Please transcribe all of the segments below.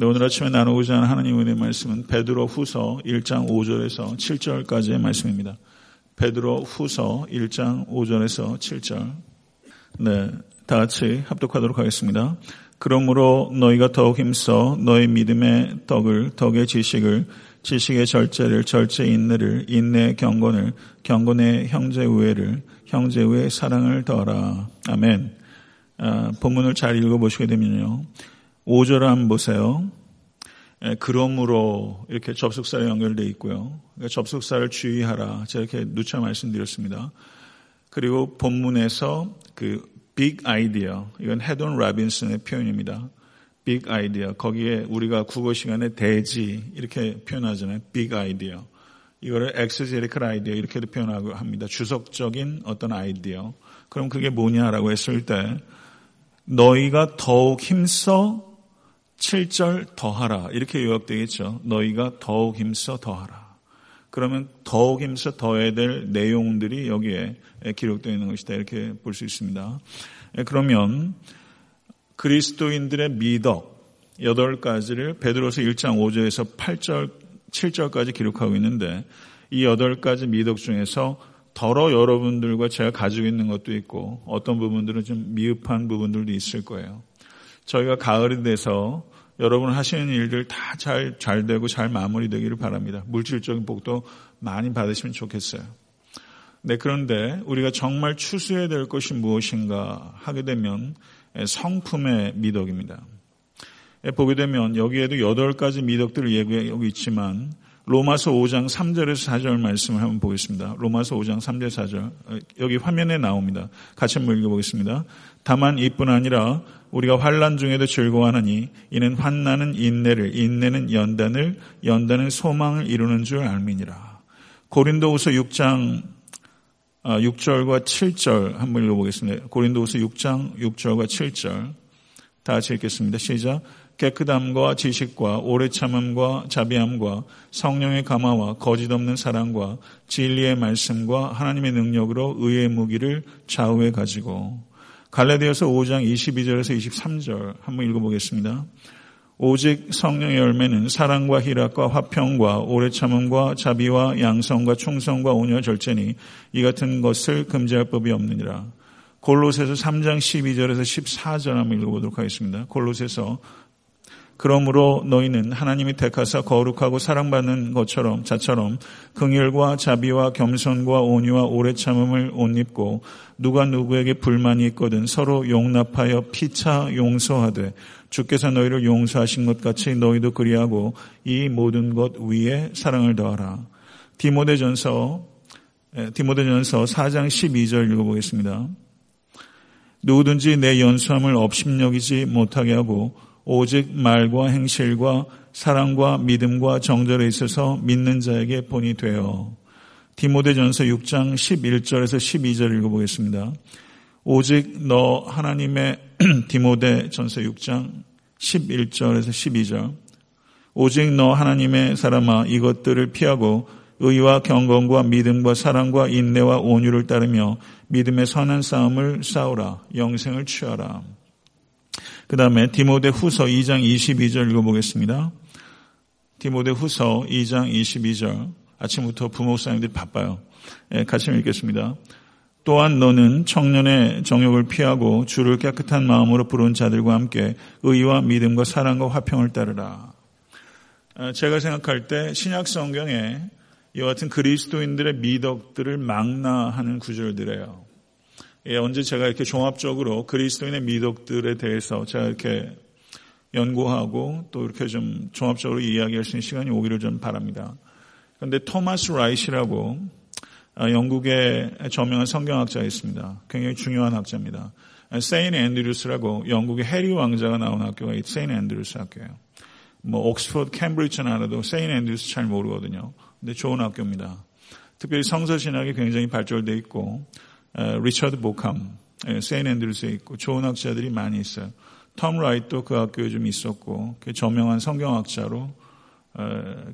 네, 오늘 아침에 나누고자 하는 하나님의 은혜 말씀은 베드로 후서 1장 5절에서 7절까지의 말씀입니다. 베드로 후서 1장 5절에서 7절. 네, 다 같이 합독하도록 하겠습니다. 그러므로 너희가 더욱 힘써 너희 믿음의 떡을 덕의 지식을 지식의 절제를 절제 인내를 인내 경건을 경건의 형제 우애를 형제 우애 사랑을 더하라. 아멘. 아, 본문을 잘 읽어보시게 되면요. 5절 한번 보세요. 예, 그러므로 이렇게 접속사에 연결되어 있고요. 그러니까 접속사를 주의하라. 제가 이렇게 누차 말씀드렸습니다. 그리고 본문에서 그 big idea, 이건 헤돈 라빈슨의 표현입니다. big idea. 거기에 우리가 국어 시간에 대지 이렇게 표현하잖아요. big idea. 이거를 exegetical idea 이렇게도 표현하고 합니다. 주석적인 어떤 아이디어. 그럼 그게 뭐냐라고 했을 때 너희가 더욱 힘써 7절 더하라. 이렇게 요약되겠죠. 너희가 더욱 힘써 더하라. 그러면 더욱 힘써 더해야 될 내용들이 여기에 기록되어 있는 것이다. 이렇게 볼 수 있습니다. 그러면 그리스도인들의 미덕 8가지를 베드로서 1장 5절에서 8절, 7절까지 기록하고 있는데 이 8가지 미덕 중에서 더러 여러분들과 제가 가지고 있는 것도 있고 어떤 부분들은 좀 미흡한 부분들도 있을 거예요. 저희가 가을이 돼서 여러분 하시는 일들 다 잘, 잘 되고 잘 마무리되기를 바랍니다. 물질적인 복도 많이 받으시면 좋겠어요. 네, 그런데 우리가 정말 추수해야 될 것이 무엇인가 하게 되면 성품의 미덕입니다. 보게 되면 여기에도 여덟 가지 미덕들을 얘기하고 있지만 로마서 5장 3절에서 4절 말씀을 한번 보겠습니다. 로마서 5장 3절 4절 여기 화면에 나옵니다. 같이 한번 읽어보겠습니다. 다만 이뿐 아니라 우리가 환란 중에도 즐거워하느니 이는 환난은 인내를 인내는 연단을 연단은 소망을 이루는 줄 알미니라. 고린도후서 6장 6절과 아, 7절 한번 읽어보겠습니다. 고린도후서 6장 6절과 7절 다 같이 읽겠습니다. 시작. 깨끗함과 지식과 오래 참음과 자비함과 성령의 감화와 거짓 없는 사랑과 진리의 말씀과 하나님의 능력으로 의의 무기를 좌우에 가지고 갈라디아서 5장 22절에서 23절 한번 읽어보겠습니다. 오직 성령의 열매는 사랑과 희락과 화평과 오래 참음과 자비와 양성과 충성과 온유와 절제니 이 같은 것을 금지할 법이 없느니라. 골로새서 3장 12절에서 14절 한번 읽어보도록 하겠습니다. 골로새서 그러므로 너희는 하나님이 택하사 거룩하고 사랑받는 것처럼 자처럼 긍휼과 자비와 겸손과 온유와 오래 참음을 옷 입고 누가 누구에게 불만이 있거든 서로 용납하여 피차 용서하되 주께서 너희를 용서하신 것 같이 너희도 그리하고 이 모든 것 위에 사랑을 더하라. 디모데전서 디모데전서 4장 12절 읽어보겠습니다. 누구든지 내 연수함을 업심여기지 못하게 하고 오직 말과 행실과 사랑과 믿음과 정절에 있어서 믿는 자에게 본이 되어 디모데전서 6장 11절에서 12절 읽어보겠습니다. 오직 너 하나님의 디모데전서 6장 11절에서 12절 오직 너 하나님의 사람아 이것들을 피하고 의와 경건과 믿음과 사랑과 인내와 온유를 따르며 믿음의 선한 싸움을 싸우라 영생을 취하라. 그 다음에 디모데 후서 2장 22절 읽어보겠습니다. 디모데 후서 2장 22절. 아침부터 부모사님들이 바빠요. 예, 같이 읽겠습니다. 또한 너는 청년의 정욕을 피하고 주를 깨끗한 마음으로 부른 자들과 함께 의와 믿음과 사랑과 화평을 따르라. 아, 제가 생각할 때 신약 성경에 이와 같은 그리스도인들의 미덕들을 망라하는 구절들이에요. 예, 언제 제가 이렇게 종합적으로 그리스도인의 미덕들에 대해서 제가 이렇게 연구하고 또 이렇게 좀 종합적으로 이야기할 수 있는 시간이 오기를 좀 바랍니다. 그런데 토마스 라이트라고 아, 영국의 저명한 성경학자가 있습니다. 굉장히 중요한 학자입니다. 세인 앤드루스라고 영국의 해리 왕자가 나온 학교가 세인 앤드루스 학교예요. 뭐 옥스퍼드, 캠브리지는 알아도 세인 앤드루스 잘 모르거든요. 근데 좋은 학교입니다. 특별히 성서신학이 굉장히 발전되어 있고 리처드 보캄, 세인 앤드루스에 있고 좋은 학자들이 많이 있어요. 톰 라이트도 그 학교에 좀 있었고 그 저명한 성경학자로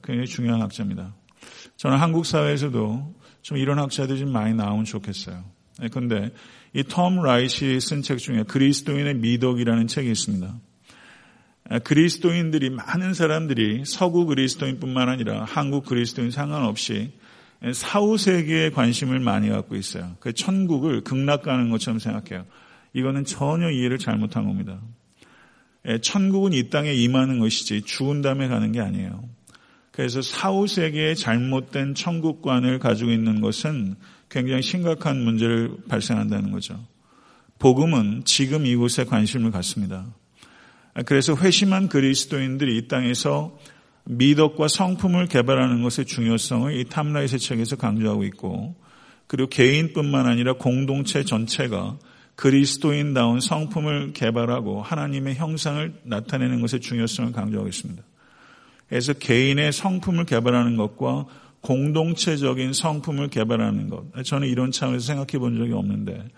굉장히 중요한 학자입니다. 저는 한국 사회에서도 좀 이런 학자들이 좀 많이 나오면 좋겠어요. 그런데 이 톰 라이트가 쓴 책 중에 그리스도인의 미덕이라는 책이 있습니다. 그리스도인들이 많은 사람들이 서구 그리스도인뿐만 아니라 한국 그리스도인 상관없이 사후 세계에 관심을 많이 갖고 있어요. 그 천국을 극락 가는 것처럼 생각해요. 이거는 전혀 이해를 잘못한 겁니다. 천국은 이 땅에 임하는 것이지 죽은 다음에 가는 게 아니에요. 그래서 사후 세계에 잘못된 천국관을 가지고 있는 것은 굉장히 심각한 문제를 발생한다는 거죠. 복음은 지금 이곳에 관심을 갖습니다. 그래서 회심한 그리스도인들이 이 땅에서 미덕과 성품을 개발하는 것의 중요성을 이 탐라이세 책에서 강조하고 있고 그리고 개인뿐만 아니라 공동체 전체가 그리스도인다운 성품을 개발하고 하나님의 형상을 나타내는 것의 중요성을 강조하고 있습니다. 그래서 개인의 성품을 개발하는 것과 공동체적인 성품을 개발하는 것. 저는 이런 차원에서 생각해 본 적이 없는데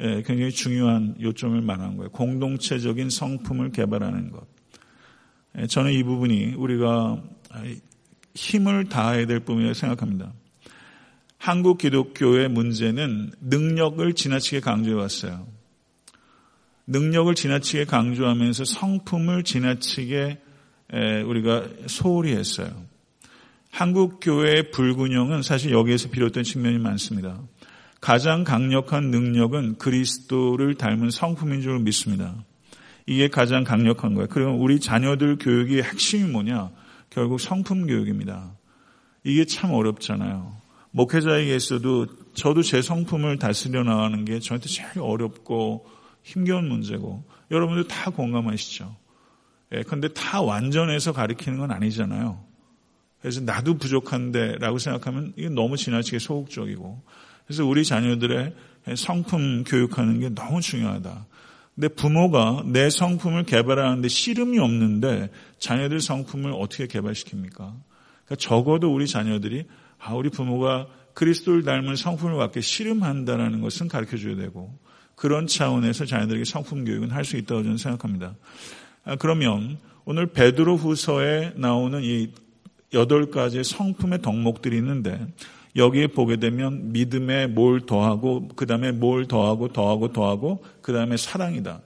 예, 굉장히 중요한 요점을 말하는 거예요. 공동체적인 성품을 개발하는 것. 예, 저는 이 부분이 우리가 힘을 다해야 될 부분이라고 생각합니다. 한국 기독교의 문제는 능력을 지나치게 강조해 왔어요. 능력을 지나치게 강조하면서 성품을 지나치게 우리가 소홀히 했어요. 한국 교회의 불균형은 사실 여기에서 비롯된 측면이 많습니다. 가장 강력한 능력은 그리스도를 닮은 성품인 줄 믿습니다. 이게 가장 강력한 거예요. 그리고 우리 자녀들 교육의 핵심이 뭐냐? 결국 성품 교육입니다. 이게 참 어렵잖아요. 목회자에게서도 저도 제 성품을 다스려 나가는 게 저한테 제일 어렵고 힘겨운 문제고 여러분들 다 공감하시죠. 예, 근데 다 완전해서 가리키는 건 아니잖아요. 그래서 나도 부족한데 라고 생각하면 이게 너무 지나치게 소극적이고 그래서 우리 자녀들의 성품 교육하는 게 너무 중요하다. 근데 부모가 내 성품을 개발하는데 씨름이 없는데 자녀들 성품을 어떻게 개발시킵니까? 그러니까 적어도 우리 자녀들이 아, 우리 부모가 그리스도를 닮은 성품을 갖게 씨름한다는 것은 가르쳐 줘야 되고 그런 차원에서 자녀들에게 성품 교육은 할 수 있다고 저는 생각합니다. 아, 그러면 오늘 베드로 후서에 나오는 이 여덟 가지의 성품의 덕목들이 있는데 여기에 보게 되면 믿음에 뭘 더하고 그 다음에 뭘 더하고 더하고 더하고 그 다음에 사랑이다.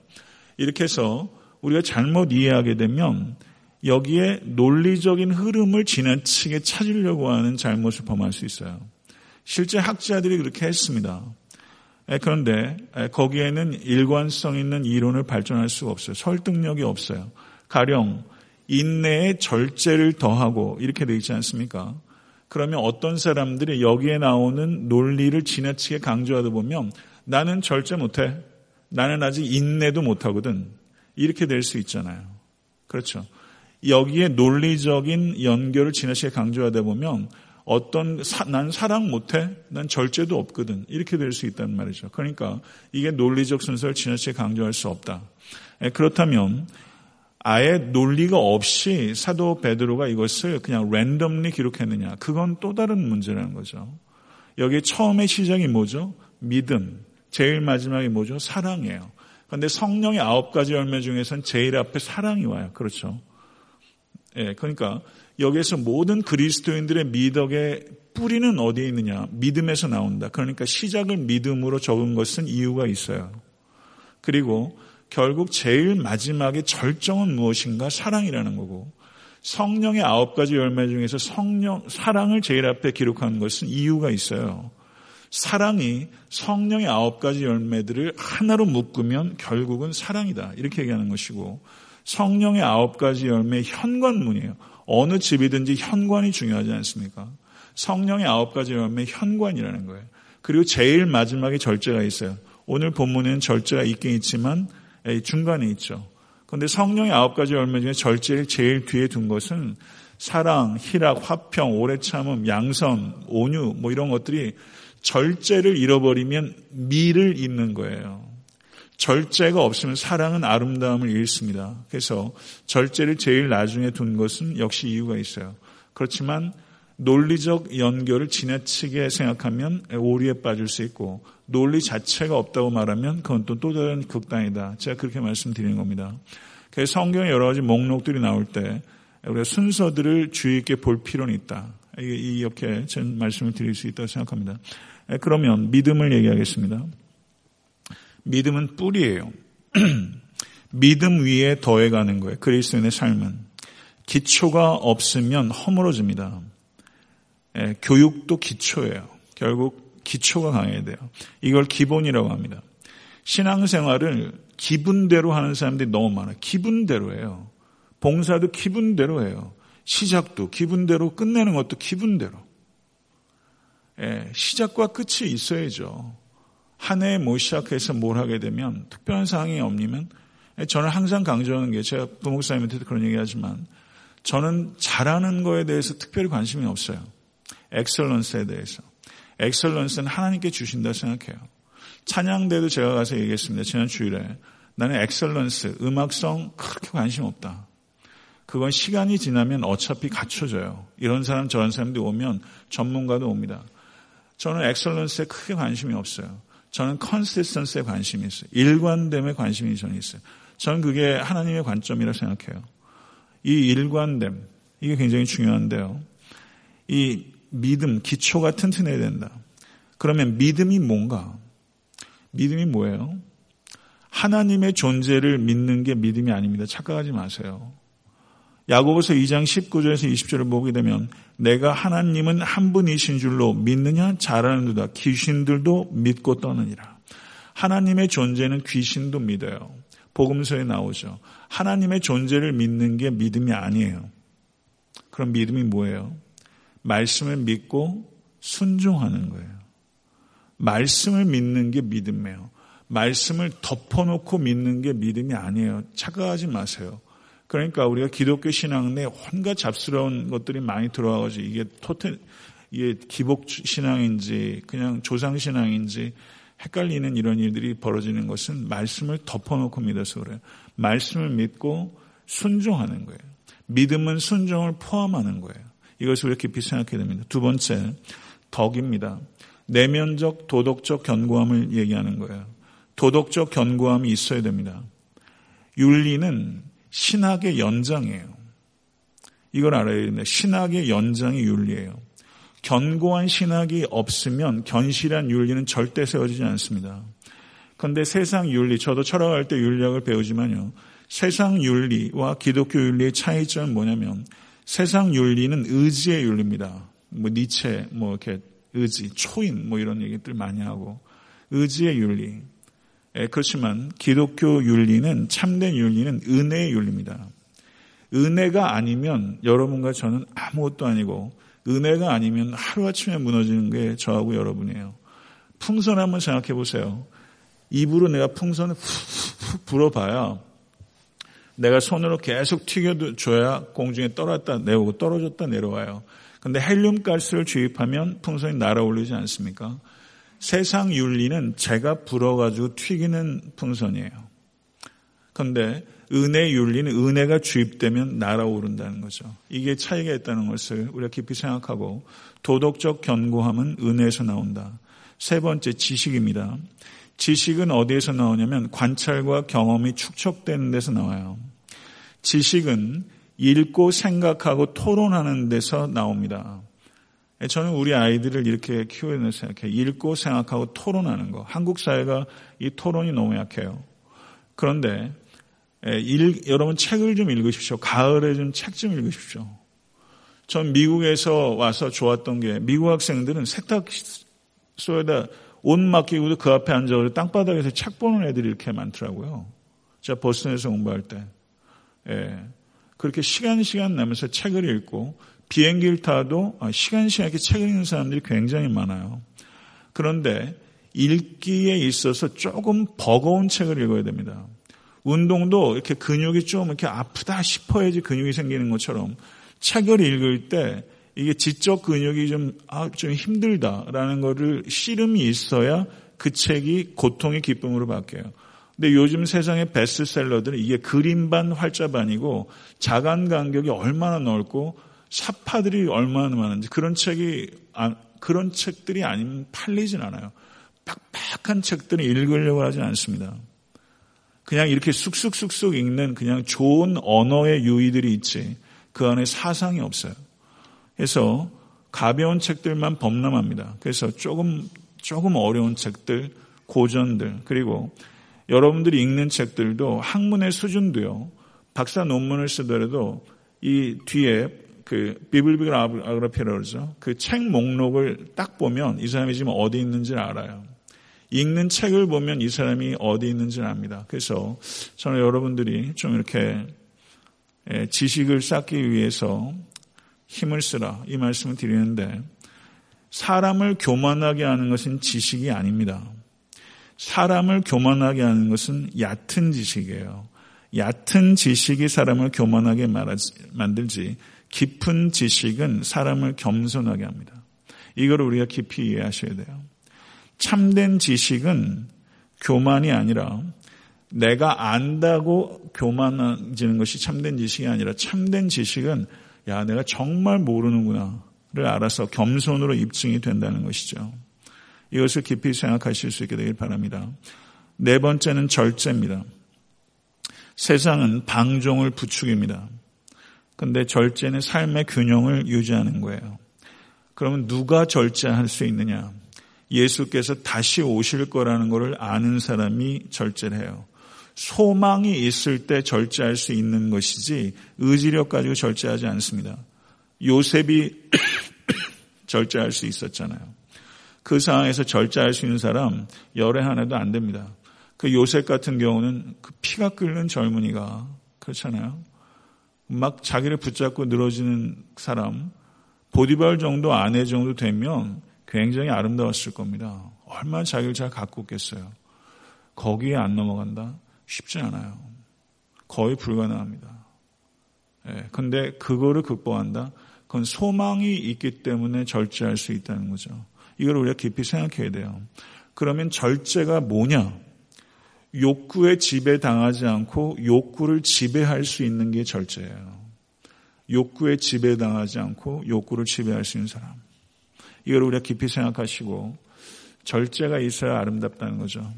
이렇게 해서 우리가 잘못 이해하게 되면 여기에 논리적인 흐름을 지나치게 찾으려고 하는 잘못을 범할 수 있어요. 실제 학자들이 그렇게 했습니다. 그런데 거기에는 일관성 있는 이론을 발전할 수가 없어요. 설득력이 없어요. 가령 인내에 절제를 더하고 이렇게 되어 있지 않습니까? 그러면 어떤 사람들이 여기에 나오는 논리를 지나치게 강조하다 보면 나는 절제 못해. 나는 아직 인내도 못하거든. 이렇게 될 수 있잖아요. 그렇죠. 여기에 논리적인 연결을 지나치게 강조하다 보면 어떤 사, 난 사랑 못해, 난 절제도 없거든 이렇게 될 수 있다는 말이죠. 그러니까 이게 논리적 순서를 지나치게 강조할 수 없다. 그렇다면 아예 논리가 없이 사도 베드로가 이것을 그냥 랜덤리 기록했느냐? 그건 또 다른 문제라는 거죠. 여기 처음에 시작이 뭐죠? 믿음. 제일 마지막이 뭐죠? 사랑이에요. 그런데 성령의 아홉 가지 열매 중에선 제일 앞에 사랑이 와요. 그렇죠? 예, 그러니까 여기에서 모든 그리스도인들의 미덕의 뿌리는 어디에 있느냐? 믿음에서 나온다. 그러니까 시작을 믿음으로 적은 것은 이유가 있어요. 그리고 결국 제일 마지막에 절정은 무엇인가? 사랑이라는 거고 성령의 아홉 가지 열매 중에서 성령 사랑을 제일 앞에 기록한 것은 이유가 있어요. 사랑이 성령의 아홉 가지 열매들을 하나로 묶으면 결국은 사랑이다. 이렇게 얘기하는 것이고 성령의 아홉 가지 열매 현관문이에요. 어느 집이든지 현관이 중요하지 않습니까? 성령의 아홉 가지 열매 현관이라는 거예요. 그리고 제일 마지막에 절제가 있어요. 오늘 본문에는 절제가 있긴 있지만 중간에 있죠. 그런데 성령의 아홉 가지 열매 중에 절제를 제일 뒤에 둔 것은 사랑, 희락, 화평, 오래 참음, 양선, 온유 뭐 이런 것들이 절제를 잃어버리면 미를 잃는 거예요. 절제가 없으면 사랑은 아름다움을 잃습니다. 그래서 절제를 제일 나중에 둔 것은 역시 이유가 있어요. 그렇지만 논리적 연결을 지나치게 생각하면 오리에 빠질 수 있고 논리 자체가 없다고 말하면 그건 또 또 다른 극단이다. 제가 그렇게 말씀드리는 겁니다. 그래서 성경에 여러 가지 목록들이 나올 때 우리가 순서들을 주의 있게 볼 필요는 있다. 이렇게 전 말씀을 드릴 수 있다고 생각합니다. 그러면 믿음을 얘기하겠습니다. 믿음은 뿌리예요. 믿음 위에 더해가는 거예요. 그리스도인의 삶은. 기초가 없으면 허물어집니다. 예, 교육도 기초예요. 결국 기초가 강해야 돼요. 이걸 기본이라고 합니다. 신앙생활을 기분대로 하는 사람들이 너무 많아요. 기분대로예요. 봉사도 기분대로 해요. 시작도 기분대로 끝내는 것도 기분대로. 예, 시작과 끝이 있어야죠. 한 해에 뭐 시작해서 뭘 하게 되면 특별한 상황이 없으면 예, 저는 항상 강조하는 게 제가 부목사님한테도 그런 얘기 하지만 저는 잘하는 거에 대해서 특별히 관심이 없어요. excellence에 대해서. excellence는 하나님께 주신다 생각해요. 찬양대도 제가 가서 얘기했습니다. 지난 주일에. 나는 excellence, 음악성 그렇게 관심 없다. 그건 시간이 지나면 어차피 갖춰져요. 이런 사람 저런 사람들이 오면 전문가도 옵니다. 저는 엑셀런스에 크게 관심이 없어요. 저는 컨시스턴스에 관심이 있어요. 일관됨에 관심이 저는 있어요. 저는 그게 하나님의 관점이라 생각해요. 이 일관됨, 이게 굉장히 중요한데요. 이 믿음, 기초가 튼튼해야 된다. 그러면 믿음이 뭔가? 믿음이 뭐예요? 하나님의 존재를 믿는 게 믿음이 아닙니다. 착각하지 마세요. 야고보서 2장 19절에서 20절을 보게 되면 내가 하나님은 한 분이신 줄로 믿느냐 잘하는도다 귀신들도 믿고 떠느니라. 하나님의 존재는 귀신도 믿어요. 복음서에 나오죠. 하나님의 존재를 믿는 게 믿음이 아니에요. 그럼 믿음이 뭐예요? 말씀을 믿고 순종하는 거예요. 말씀을 믿는 게 믿음이에요. 말씀을 덮어놓고 믿는 게 믿음이 아니에요. 착각하지 마세요. 그러니까 우리가 기독교 신앙 내 온갖 잡스러운 것들이 많이 들어와가지고 이게 토템, 이게 기복 신앙인지 그냥 조상 신앙인지 헷갈리는 이런 일들이 벌어지는 것은 말씀을 덮어놓고 믿어서 그래요. 말씀을 믿고 순종하는 거예요. 믿음은 순종을 포함하는 거예요. 이것을 우리가 깊이 생각해야 됩니다. 두 번째, 덕입니다. 내면적 도덕적 견고함을 얘기하는 거예요. 도덕적 견고함이 있어야 됩니다. 윤리는 신학의 연장이에요. 이걸 알아야 됩니다. 신학의 연장이 윤리예요. 견고한 신학이 없으면 견실한 윤리는 절대 세워지지 않습니다. 그런데 세상 윤리, 저도 철학할 때 윤리학을 배우지만요. 세상 윤리와 기독교 윤리의 차이점은 뭐냐면 세상 윤리는 의지의 윤리입니다. 뭐 니체, 뭐 이렇게 의지, 초인, 뭐 이런 얘기들 많이 하고 의지의 윤리. 예, 그렇지만 기독교 윤리는 참된 윤리는 은혜의 윤리입니다. 은혜가 아니면 여러분과 저는 아무것도 아니고 은혜가 아니면 하루아침에 무너지는 게 저하고 여러분이에요. 풍선 한번 생각해 보세요. 입으로 내가 풍선을 훅훅 불어봐야 내가 손으로 계속 튀겨줘야 공중에 떨어졌다 내려오고 떨어졌다 내려와요. 근데 헬륨 가스를 주입하면 풍선이 날아올리지 않습니까? 세상 윤리는 제가 불어가지고 튀기는 풍선이에요. 그런데 은혜 윤리는 은혜가 주입되면 날아오른다는 거죠. 이게 차이가 있다는 것을 우리가 깊이 생각하고 도덕적 견고함은 은혜에서 나온다. 세 번째 지식입니다. 지식은 어디에서 나오냐면 관찰과 경험이 축적되는 데서 나와요. 지식은 읽고 생각하고 토론하는 데서 나옵니다. 저는 우리 아이들을 이렇게 키우는 생각해요. 읽고 생각하고 토론하는 거. 한국 사회가 이 토론이 너무 약해요. 그런데 일, 여러분 책을 좀 읽으십시오. 가을에 좀 책좀 읽으십시오. 전 미국에서 와서 좋았던 게 미국 학생들은 세탁소에다 옷 맡기고도 그 앞에 앉아서 땅바닥에서 책 보는 애들이 이렇게 많더라고요. 제가 버스턴에서 공부할 때. 예. 그렇게 시간 시간 내면서 책을 읽고 비행기를 타도 시간 시간 이렇게 책을 읽는 사람들이 굉장히 많아요. 그런데 읽기에 있어서 조금 버거운 책을 읽어야 됩니다. 운동도 이렇게 근육이 좀 이렇게 아프다 싶어야지 근육이 생기는 것처럼 책을 읽을 때 이게 지적 근육이 좀, 아, 좀 힘들다라는 거를 씨름이 있어야 그 책이 고통의 기쁨으로 바뀌어요. 근데 요즘 세상의 베스트셀러들은 이게 그림반 활자반이고 자간 간격이 얼마나 넓고 사파들이 얼마나 많은지 그런 책이 아, 그런 책들이 아니면 팔리진 않아요. 빡빡한 책들은 읽으려고 하진 않습니다. 그냥 이렇게 쑥쑥쑥쑥 읽는 그냥 좋은 언어의 유의들이 있지 그 안에 사상이 없어요. 그래서 가벼운 책들만 범람합니다. 그래서 조금 조금 어려운 책들, 고전들 그리고 여러분들이 읽는 책들도 학문의 수준도요. 박사 논문을 쓰더라도 이 뒤에 그 비블비글 아그라피라고 그러죠. 그 책 목록을 딱 보면 이 사람이 지금 어디 있는지를 알아요. 읽는 책을 보면 이 사람이 어디 있는지를 압니다. 그래서 저는 여러분들이 좀 이렇게 예, 지식을 쌓기 위해서 힘을 쓰라 이 말씀을 드리는데 사람을 교만하게 하는 것은 지식이 아닙니다. 사람을 교만하게 하는 것은 얕은 지식이에요. 얕은 지식이 사람을 교만하게 만들지 깊은 지식은 사람을 겸손하게 합니다. 이걸 우리가 깊이 이해하셔야 돼요. 참된 지식은 교만이 아니라 내가 안다고 교만해지는 것이 참된 지식이 아니라 참된 지식은 야 내가 정말 모르는구나를 알아서 겸손으로 입증이 된다는 것이죠. 이것을 깊이 생각하실 수 있게 되길 바랍니다. 네 번째는 절제입니다. 세상은 방종을 부추깁니다. 근데 절제는 삶의 균형을 유지하는 거예요. 그러면 누가 절제할 수 있느냐? 예수께서 다시 오실 거라는 것을 아는 사람이 절제를 해요. 소망이 있을 때 절제할 수 있는 것이지 의지력 가지고 절제하지 않습니다. 요셉이 절제할 수 있었잖아요. 그 상황에서 절제할 수 있는 사람 열애 하나도 안 됩니다. 그 요셉 같은 경우는 그 피가 끓는 젊은이가 그렇잖아요. 막 자기를 붙잡고 늘어지는 사람 보디발 정도 아내 정도 되면 굉장히 아름다웠을 겁니다. 얼마나 자기를 잘 갖고 있겠어요. 거기에 안 넘어간다? 쉽지 않아요. 거의 불가능합니다. 예, 근데 그거를 극복한다? 그건 소망이 있기 때문에 절제할 수 있다는 거죠. 이걸 우리가 깊이 생각해야 돼요. 그러면 절제가 뭐냐? 욕구에 지배당하지 않고 욕구를 지배할 수 있는 게 절제예요. 욕구에 지배당하지 않고 욕구를 지배할 수 있는 사람. 이걸 우리가 깊이 생각하시고 절제가 있어야 아름답다는 거죠.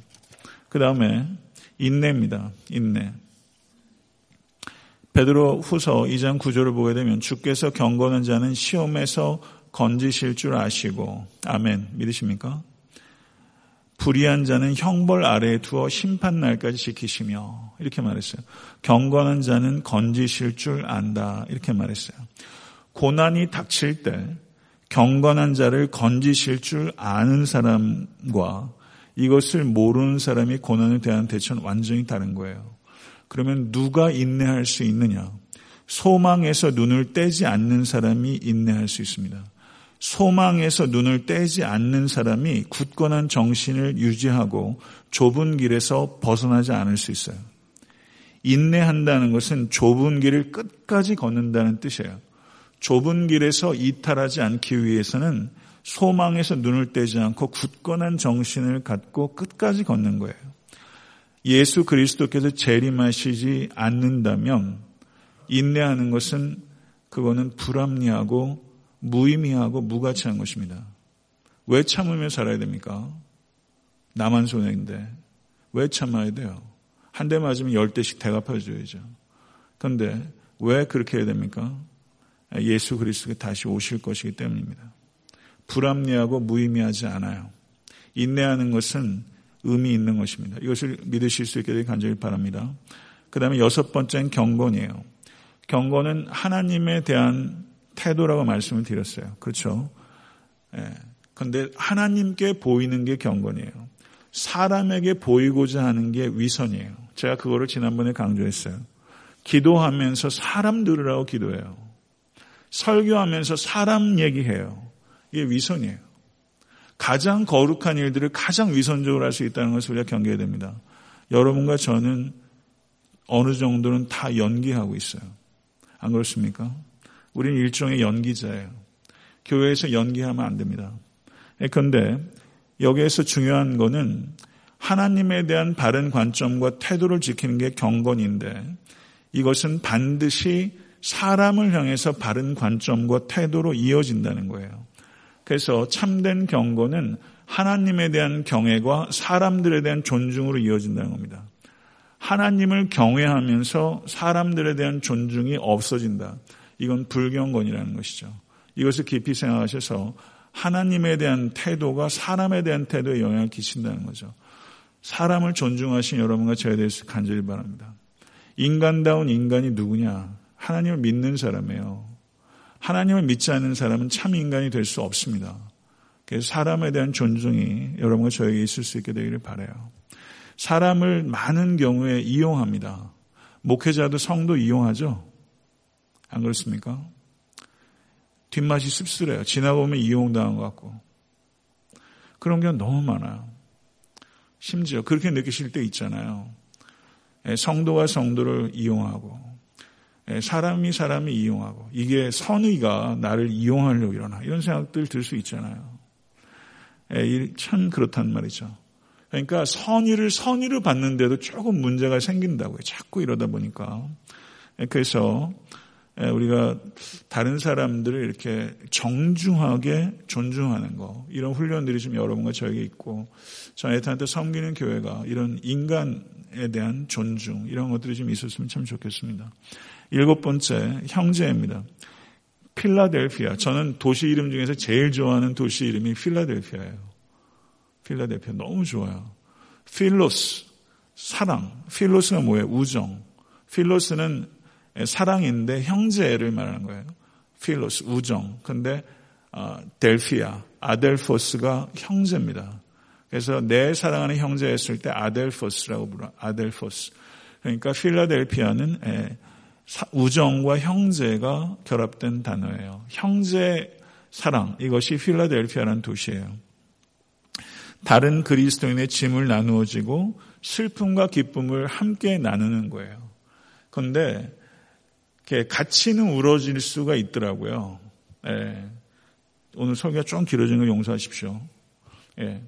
그 다음에 인내입니다. 인내. 베드로 후서 2장 9절을 보게 되면 주께서 경건한 자는 시험에서 건지실 줄 아시고 아멘 믿으십니까? 불의한 자는 형벌 아래에 두어 심판 날까지 지키시며 이렇게 말했어요. 경건한 자는 건지실 줄 안다 이렇게 말했어요. 고난이 닥칠 때 경건한 자를 건지실 줄 아는 사람과 이것을 모르는 사람이 고난에 대한 대처는 완전히 다른 거예요. 그러면 누가 인내할 수 있느냐? 소망에서 눈을 떼지 않는 사람이 인내할 수 있습니다. 소망에서 눈을 떼지 않는 사람이 굳건한 정신을 유지하고 좁은 길에서 벗어나지 않을 수 있어요. 인내한다는 것은 좁은 길을 끝까지 걷는다는 뜻이에요. 좁은 길에서 이탈하지 않기 위해서는 소망에서 눈을 떼지 않고 굳건한 정신을 갖고 끝까지 걷는 거예요. 예수 그리스도께서 재림하시지 않는다면 인내하는 것은 그거는 불합리하고 무의미하고 무가치한 것입니다. 왜 참으며 살아야 됩니까? 나만 손해인데 왜 참아야 돼요? 한 대 맞으면 열 대씩 대갚아줘야죠. 그런데 왜 그렇게 해야 됩니까? 예수 그리스도가 다시 오실 것이기 때문입니다. 불합리하고 무의미하지 않아요. 인내하는 것은 의미 있는 것입니다. 이것을 믿으실 수 있게 되길 간절히 바랍니다. 그 다음에 여섯 번째는 경건이에요. 경건은 하나님에 대한 태도라고 말씀을 드렸어요. 그렇죠? 예. 근데 하나님께 보이는 게 경건이에요. 사람에게 보이고자 하는 게 위선이에요. 제가 그거를 지난번에 강조했어요. 기도하면서 사람 들으라고 기도해요. 설교하면서 사람 얘기해요. 이게 위선이에요. 가장 거룩한 일들을 가장 위선적으로 할 수 있다는 것을 우리가 경계해야 됩니다. 여러분과 저는 어느 정도는 다 연기하고 있어요. 안 그렇습니까? 우리는 일종의 연기자예요. 교회에서 연기하면 안 됩니다. 그런데 여기에서 중요한 거는 하나님에 대한 바른 관점과 태도를 지키는 게 경건인데 이것은 반드시 사람을 향해서 바른 관점과 태도로 이어진다는 거예요. 그래서 참된 경건은 하나님에 대한 경외와 사람들에 대한 존중으로 이어진다는 겁니다. 하나님을 경외하면서 사람들에 대한 존중이 없어진다. 이건 불경건이라는 것이죠. 이것을 깊이 생각하셔서 하나님에 대한 태도가 사람에 대한 태도에 영향을 끼친다는 거죠. 사람을 존중하신 여러분과 저에 대해서 간절히 바랍니다. 인간다운 인간이 누구냐? 하나님을 믿는 사람이에요. 하나님을 믿지 않는 사람은 참 인간이 될 수 없습니다. 그래서 사람에 대한 존중이 여러분과 저에게 있을 수 있게 되기를 바래요. 사람을 많은 경우에 이용합니다. 목회자도 성도 이용하죠? 안 그렇습니까? 뒷맛이 씁쓸해요. 지나고 보면 이용당한 것 같고. 그런 경우 너무 많아요. 심지어 그렇게 느끼실 때 있잖아요. 예, 성도가 성도를 이용하고, 예, 사람이 사람을 이용하고, 이게 선의가 나를 이용하려고 일어나. 이런 생각들 들 수 있잖아요. 예, 참 그렇단 말이죠. 그러니까 선의를 선의로 받는데도 조금 문제가 생긴다고요. 자꾸 이러다 보니까. 그래서 예, 우리가 다른 사람들을 이렇게 정중하게 존중하는 거 이런 훈련들이 좀 여러분과 저에게 있고 저희한테 섬기는 교회가 이런 인간에 대한 존중 이런 것들이 좀 있었으면 참 좋겠습니다. 일곱 번째 형제입니다. 필라델피아. 저는 도시 이름 중에서 제일 좋아하는 도시 이름이 필라델피아예요. 필라델피아 너무 좋아요. 필로스 사랑. 필로스가 뭐예요? 우정. 필로스는 사랑인데 형제를 말하는 거예요. 필로스 우정. 근데 어, 델피아 아델포스가 형제입니다. 그래서 내 사랑하는 형제 했을 때 아델포스라고 불러. 아델포스. 그러니까 필라델피아는 우정과 형제가 결합된 단어예요. 형제 사랑 이것이 필라델피아라는 도시예요. 다른 그리스도인의 짐을 나누어지고 슬픔과 기쁨을 함께 나누는 거예요. 그런데 같이는 울어질 수가 있더라고요. 예. 오늘 설교가 좀 길어진 걸 용서하십시오. 예.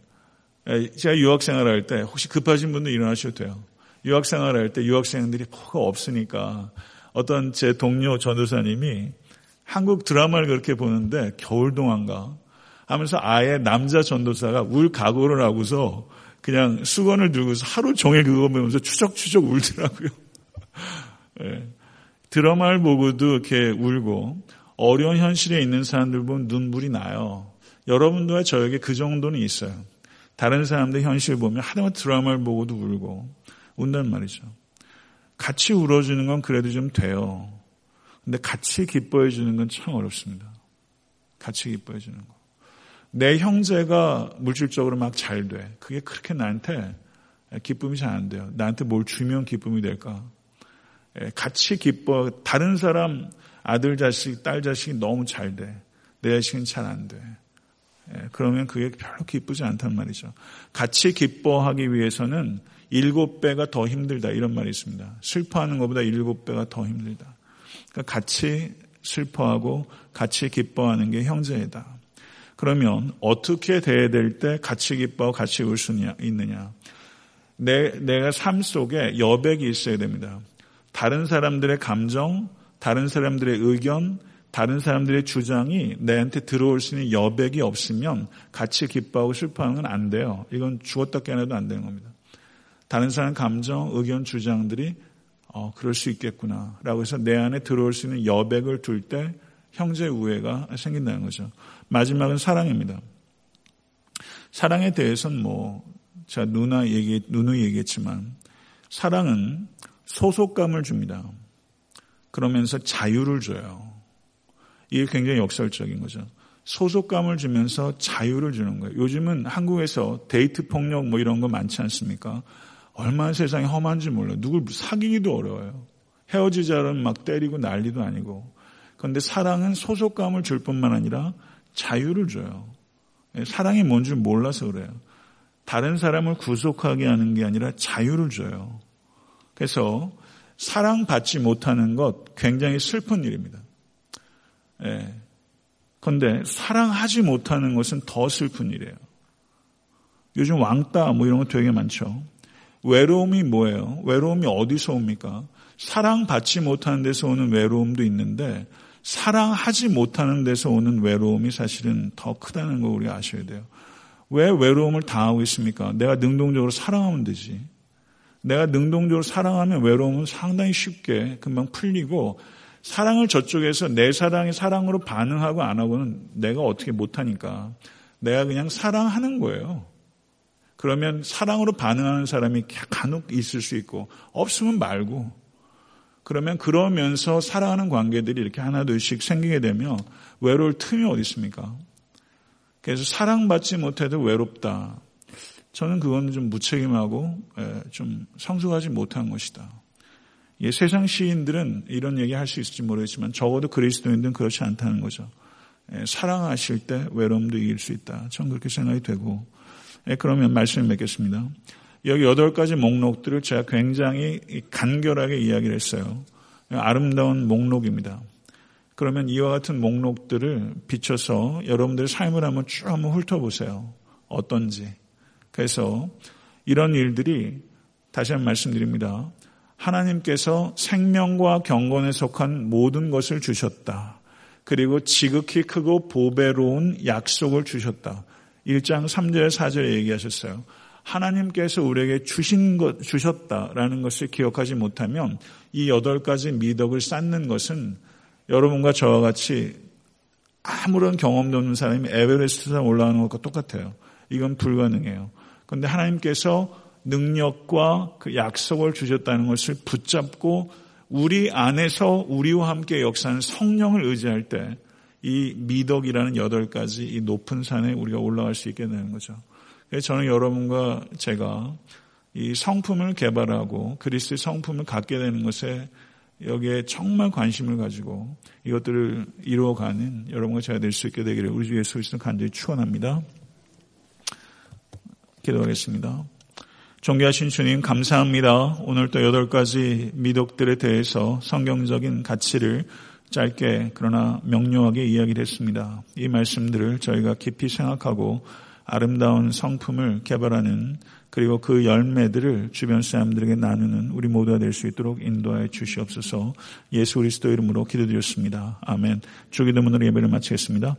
예. 제가 유학생활 할 때 혹시 급하신 분도 일어나셔도 돼요. 유학생활 할 때 유학생들이 뭐가 없으니까 어떤 제 동료 전도사님이 한국 드라마를 그렇게 보는데 겨울 동안가 하면서 아예 남자 전도사가 울 각오를 하고서 그냥 수건을 들고서 하루 종일 그거 보면서 추적추적 울더라고요. 예. 드라마를 보고도 이렇게 울고 어려운 현실에 있는 사람들 보면 눈물이 나요. 여러분도와 저에게 그 정도는 있어요. 다른 사람들 현실 보면 하나만 드라마를 보고도 울고 운단 말이죠. 같이 울어주는 건 그래도 좀 돼요. 근데 같이 기뻐해 주는 건 참 어렵습니다. 같이 기뻐해 주는 거. 내 형제가 물질적으로 막 잘 돼. 그게 그렇게 나한테 기쁨이 잘 안 돼요. 나한테 뭘 주면 기쁨이 될까? 예, 같이 기뻐. 다른 사람 아들 자식, 딸 자식이 너무 잘 돼. 내 자식은 잘 안 돼. 예, 그러면 그게 별로 기쁘지 않단 말이죠. 같이 기뻐하기 위해서는 일곱 배가 더 힘들다. 이런 말이 있습니다. 슬퍼하는 것보다 일곱 배가 더 힘들다. 그러니까 같이 슬퍼하고 같이 기뻐하는 게 형제이다. 그러면 어떻게 돼야 될 때 같이 기뻐하고 같이 울 수 있느냐? 내, 내가 삶 속에 여백이 있어야 됩니다. 다른 사람들의 감정, 다른 사람들의 의견, 다른 사람들의 주장이 내한테 들어올 수 있는 여백이 없으면 같이 기뻐하고 슬퍼하는 건 안 돼요. 이건 죽었다 깨어나도 안 되는 겁니다. 다른 사람 감정, 의견, 주장들이 어, 그럴 수 있겠구나. 라고 해서 내 안에 들어올 수 있는 여백을 둘 때 형제 우애가 생긴다는 거죠. 마지막은 사랑입니다. 사랑에 대해서는 뭐, 제가 누나 얘기, 누누 얘기했지만, 사랑은 소속감을 줍니다. 그러면서 자유를 줘요. 이게 굉장히 역설적인 거죠. 소속감을 주면서 자유를 주는 거예요. 요즘은 한국에서 데이트 폭력 뭐 이런 거 많지 않습니까? 얼마나 세상이 험한지 몰라요. 누굴 사귀기도 어려워요. 헤어지자는 막 때리고 난리도 아니고. 그런데 사랑은 소속감을 줄 뿐만 아니라 자유를 줘요. 예, 사랑이 뭔지 몰라서 그래요. 다른 사람을 구속하게 하는 게 아니라 자유를 줘요. 그래서 사랑받지 못하는 것 굉장히 슬픈 일입니다. 예. 그런데 사랑하지 못하는 것은 더 슬픈 일이에요. 요즘 왕따 뭐 이런 거 되게 많죠. 외로움이 뭐예요? 외로움이 어디서 옵니까? 사랑받지 못하는 데서 오는 외로움도 있는데 사랑하지 못하는 데서 오는 외로움이 사실은 더 크다는 거 우리가 아셔야 돼요. 왜 외로움을 당하고 있습니까? 내가 능동적으로 사랑하면 되지. 내가 능동적으로 사랑하면 외로움은 상당히 쉽게 금방 풀리고 사랑을 저쪽에서 내 사랑이 사랑으로 반응하고 안 하고는 내가 어떻게 못하니까 내가 그냥 사랑하는 거예요. 그러면 사랑으로 반응하는 사람이 간혹 있을 수 있고 없으면 말고 그러면 그러면서 사랑하는 관계들이 이렇게 하나둘씩 생기게 되면 외로울 틈이 어디 있습니까? 그래서 사랑받지 못해도 외롭다. 저는 그거는 좀 무책임하고 예, 좀 성숙하지 못한 것이다. 예, 세상 시인들은 이런 얘기 할 수 있을지 모르겠지만 적어도 그리스도인들은 그렇지 않다는 거죠. 예, 사랑하실 때 외로움도 이길 수 있다. 저는 그렇게 생각이 되고 예, 그러면 말씀을 맺겠습니다. 여기 여덟 가지 목록들을 제가 굉장히 간결하게 이야기를 했어요. 아름다운 목록입니다. 그러면 이와 같은 목록들을 비춰서 여러분들의 삶을 한번 쭉 한번 훑어보세요. 어떤지. 그래서 이런 일들이 다시 한번 말씀드립니다. 하나님께서 생명과 경건에 속한 모든 것을 주셨다. 그리고 지극히 크고 보배로운 약속을 주셨다. 1장 3절 4절에 얘기하셨어요. 하나님께서 우리에게 주신 것, 주셨다라는 것을 기억하지 못하면 이 여덟 가지 미덕을 쌓는 것은 여러분과 저와 같이 아무런 경험도 없는 사람이 에베레스트에 올라가는 것과 똑같아요. 이건 불가능해요. 그런데 하나님께서 능력과 그 약속을 주셨다는 것을 붙잡고 우리 안에서 우리와 함께 역사하는 성령을 의지할 때 이 미덕이라는 여덟 가지 이 높은 산에 우리가 올라갈 수 있게 되는 거죠. 저는 여러분과 제가 이 성품을 개발하고 그리스도의 성품을 갖게 되는 것에 여기에 정말 관심을 가지고 이것들을 이루어가는 여러분과 제가 될 수 있게 되기를 우리 주 예수 그리스도 간절히 축원합니다. 기도하겠습니다. 존귀하신 주님 감사합니다. 오늘 또 여덟 가지 미덕들에 대해서 성경적인 가치를 짧게 그러나 명료하게 이야기를 했습니다. 이 말씀들을 저희가 깊이 생각하고 아름다운 성품을 개발하는 그리고 그 열매들을 주변 사람들에게 나누는 우리 모두가 될 수 있도록 인도하여 주시옵소서 예수 그리스도 이름으로 기도드렸습니다. 아멘. 주기도문으로 예배를 마치겠습니다.